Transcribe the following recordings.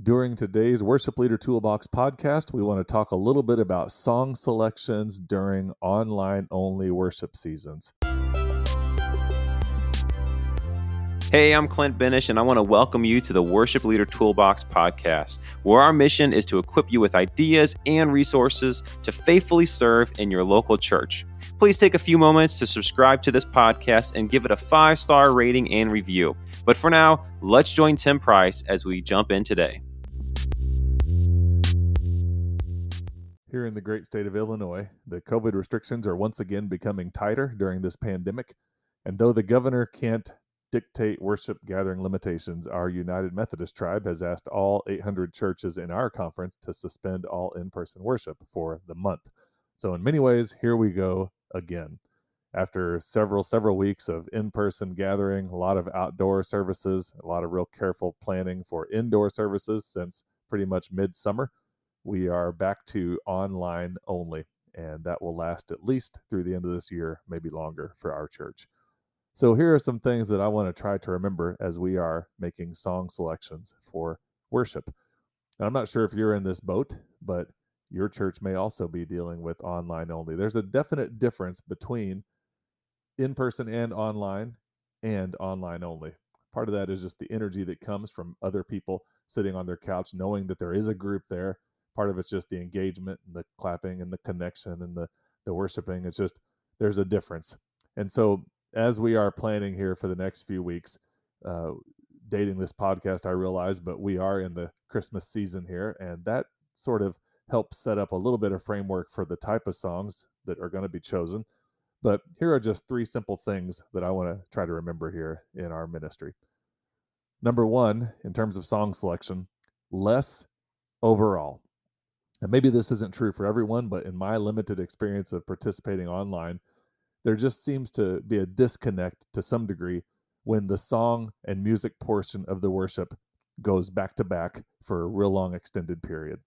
During today's Worship Leader Toolbox podcast, we want to talk a little bit about song selections during online only worship seasons. Hey, I'm Clint Benish, and I want to welcome you to the Worship Leader Toolbox podcast, where our mission is to equip you with ideas and resources to faithfully serve in your local church. Please take a few moments to subscribe to this podcast and give it a five star rating and review. But for now, let's join Tim Price as we jump in today. Here in the great state of Illinois, the COVID restrictions are once again becoming tighter during this pandemic. And though the governor can't dictate worship gathering limitations, our United Methodist tribe has asked all 800 churches in our conference to suspend all in person worship for the month. So, in many ways, here we go again. After several, several weeks of in person gathering, a lot of outdoor services, a lot of real careful planning for indoor services since pretty much midsummer we are back to online only, and that will last at least through the end of this year, maybe longer for our church. So, here are some things that I want to try to remember as we are making song selections for worship. And I'm not sure if you're in this boat, but your church may also be dealing with online only. There's a definite difference between in person and online and online only. Part of that is just the energy that comes from other people sitting on their couch, knowing that there is a group there part of it's just the engagement and the clapping and the connection and the the worshiping it's just there's a difference. And so as we are planning here for the next few weeks uh, dating this podcast i realize but we are in the christmas season here and that sort of helps set up a little bit of framework for the type of songs that are going to be chosen. But here are just three simple things that i want to try to remember here in our ministry. Number one in terms of song selection less overall and maybe this isn't true for everyone, but in my limited experience of participating online, there just seems to be a disconnect to some degree when the song and music portion of the worship goes back to back for a real long extended period.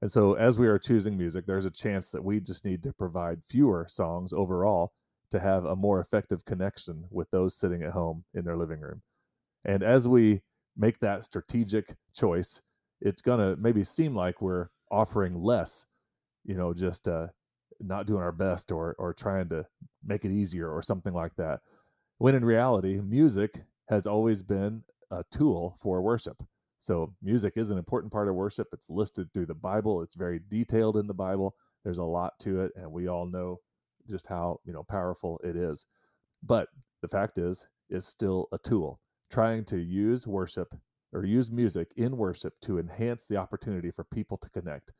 And so, as we are choosing music, there's a chance that we just need to provide fewer songs overall to have a more effective connection with those sitting at home in their living room. And as we make that strategic choice, it's going to maybe seem like we're offering less, you know, just uh, not doing our best or or trying to make it easier or something like that. When in reality, music has always been a tool for worship. So music is an important part of worship. It's listed through the Bible. It's very detailed in the Bible. There's a lot to it, and we all know just how you know powerful it is. But the fact is, it's still a tool. Trying to use worship or use music in worship to enhance the opportunity for people to connect.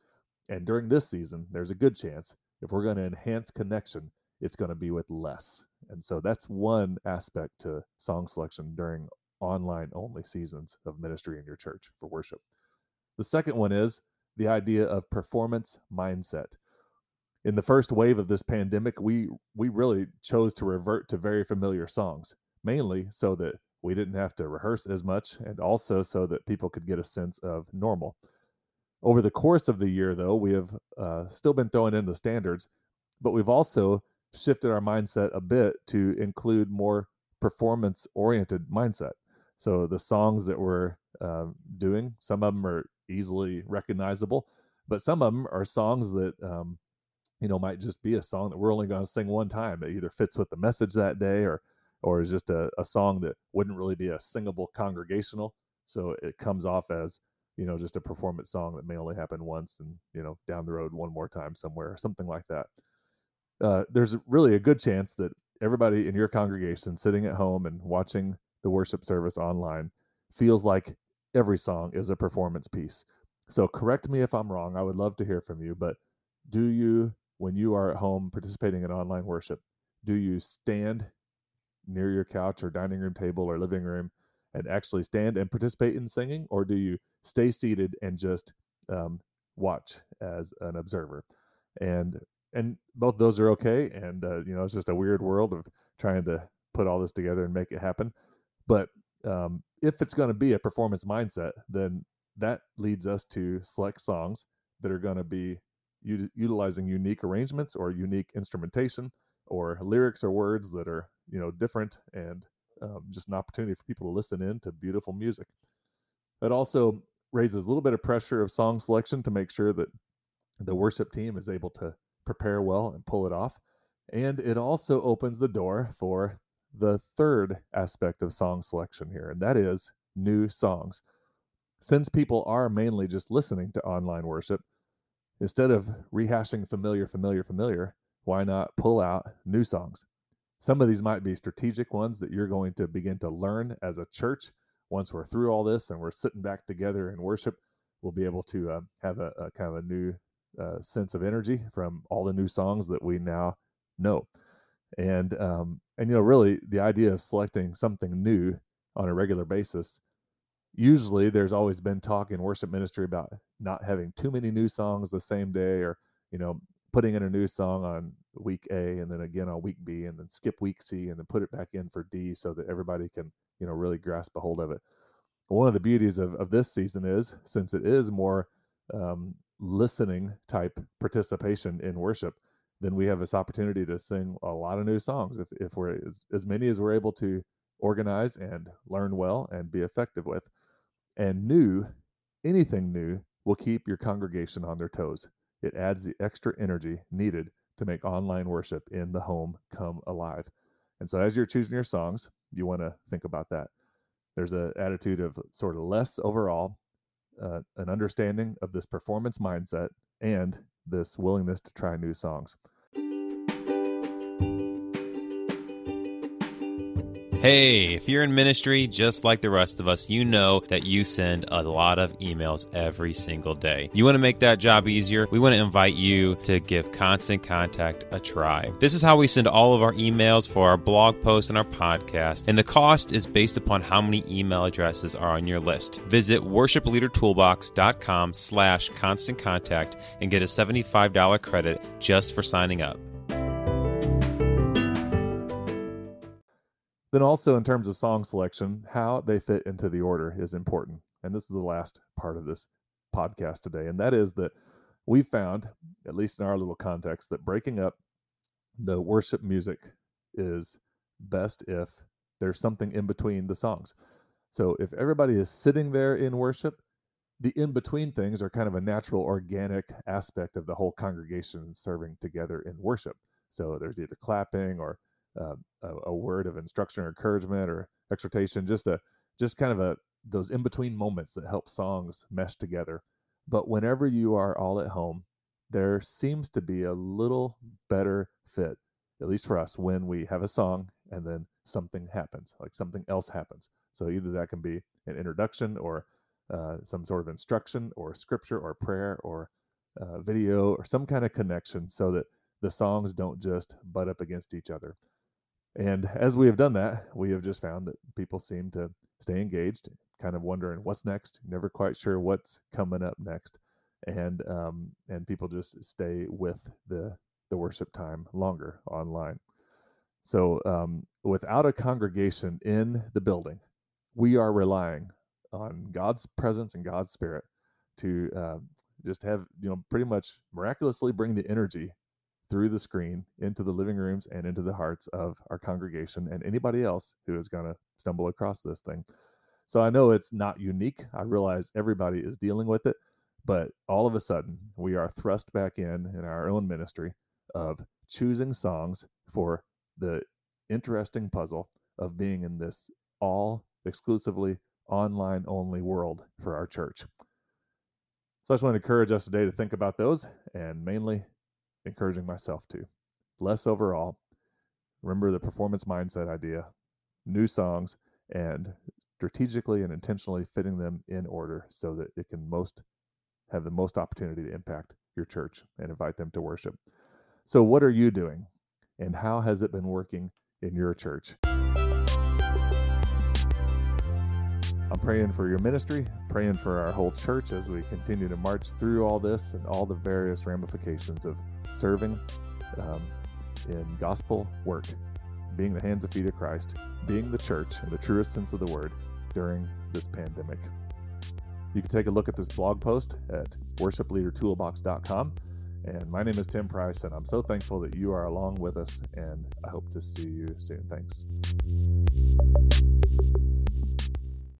And during this season, there's a good chance if we're going to enhance connection, it's going to be with less. And so that's one aspect to song selection during online only seasons of ministry in your church for worship. The second one is the idea of performance mindset. In the first wave of this pandemic, we we really chose to revert to very familiar songs, mainly so that we didn't have to rehearse as much, and also so that people could get a sense of normal. Over the course of the year, though, we have uh, still been throwing in the standards, but we've also shifted our mindset a bit to include more performance oriented mindset. So the songs that we're uh, doing, some of them are easily recognizable, but some of them are songs that um, you know might just be a song that we're only going to sing one time. It either fits with the message that day or or is just a, a song that wouldn't really be a singable congregational. So it comes off as, you know, just a performance song that may only happen once and, you know, down the road one more time somewhere or something like that. Uh, there's really a good chance that everybody in your congregation sitting at home and watching the worship service online feels like every song is a performance piece. So correct me if I'm wrong. I would love to hear from you, but do you, when you are at home participating in online worship, do you stand near your couch or dining room table or living room and actually stand and participate in singing, or do you stay seated and just um, watch as an observer? And and both those are okay. And uh, you know, it's just a weird world of trying to put all this together and make it happen. But um, if it's going to be a performance mindset, then that leads us to select songs that are going to be u- utilizing unique arrangements or unique instrumentation or lyrics or words that are you know different and um, just an opportunity for people to listen in to beautiful music it also raises a little bit of pressure of song selection to make sure that the worship team is able to prepare well and pull it off. And it also opens the door for the third aspect of song selection here, and that is new songs. Since people are mainly just listening to online worship, instead of rehashing familiar, familiar, familiar, why not pull out new songs? Some of these might be strategic ones that you're going to begin to learn as a church. Once we're through all this and we're sitting back together in worship, we'll be able to uh, have a, a, kind of a new uh, sense of energy from all the new songs that we now know. And um, and you know, really, the idea of selecting something new on a regular basis. Usually, there's always been talk in worship ministry about not having too many new songs the same day, or you know, putting in a new song on week A and then again on week B and then skip week C and then put it back in for D so that everybody can, you know, really grasp a hold of it. One of the beauties of, of this season is since it is more um, listening type participation in worship, then we have this opportunity to sing a lot of new songs if, if we're as, as many as we're able to organize and learn well and be effective with. And new, anything new, will keep your congregation on their toes. It adds the extra energy needed to make online worship in the home come alive. And so, as you're choosing your songs, you want to think about that. There's an attitude of sort of less overall, uh, an understanding of this performance mindset, and this willingness to try new songs. Hey, if you're in ministry just like the rest of us, you know that you send a lot of emails every single day. You want to make that job easier? We want to invite you to give Constant Contact a try. This is how we send all of our emails for our blog posts and our podcast, and the cost is based upon how many email addresses are on your list. Visit worshipleadertoolbox.com slash constant contact and get a $75 credit just for signing up. Then also in terms of song selection, how they fit into the order is important. And this is the last part of this podcast today. And that is that we found, at least in our little context, that breaking up the worship music is best if there's something in between the songs. So if everybody is sitting there in worship, the in between things are kind of a natural, organic aspect of the whole congregation serving together in worship. So there's either clapping or uh, a, a, word of instruction or encouragement or exhortation, just a just kind of a those in between moments that help songs mesh together. But whenever you are all at home, there seems to be a little better fit, at least for us, when we have a song and then something happens, like something else happens. So either that can be an introduction or uh, some sort of instruction or scripture or prayer or uh, video or some kind of connection so that the songs don't just butt up against each other. And as we have done that, we have just found that people seem to stay engaged, kind of wondering what's next, never quite sure what's coming up next, and um, and people just stay with the the worship time longer online. So um, without a congregation in the building, we are relying on God's presence and God's Spirit to uh, just have you know pretty much miraculously bring the energy through the screen into the living rooms and into the hearts of our congregation and anybody else who is going to stumble across this thing. So I know it's not unique. I realize everybody is dealing with it, but all of a sudden we are thrust back in in our own ministry of choosing songs for the interesting puzzle of being in this all exclusively online only world for our church. So I just want to encourage us today to think about those and mainly encouraging myself to. Less overall. Remember the performance mindset idea, new songs, and strategically and intentionally fitting them in order so that it can most have the most opportunity to impact your church and invite them to worship. So, what are you doing? And how has it been working in your church? I'm praying for your ministry, praying for our whole church as we continue to march through all this and all the various ramifications of serving um, in gospel work, being the hands and feet of Christ, being the church in the truest sense of the word during this pandemic. You can take a look at this blog post at worshipleadertoolbox.com. And my name is Tim Price, and I'm so thankful that you are along with us, and I hope to see you soon. Thanks.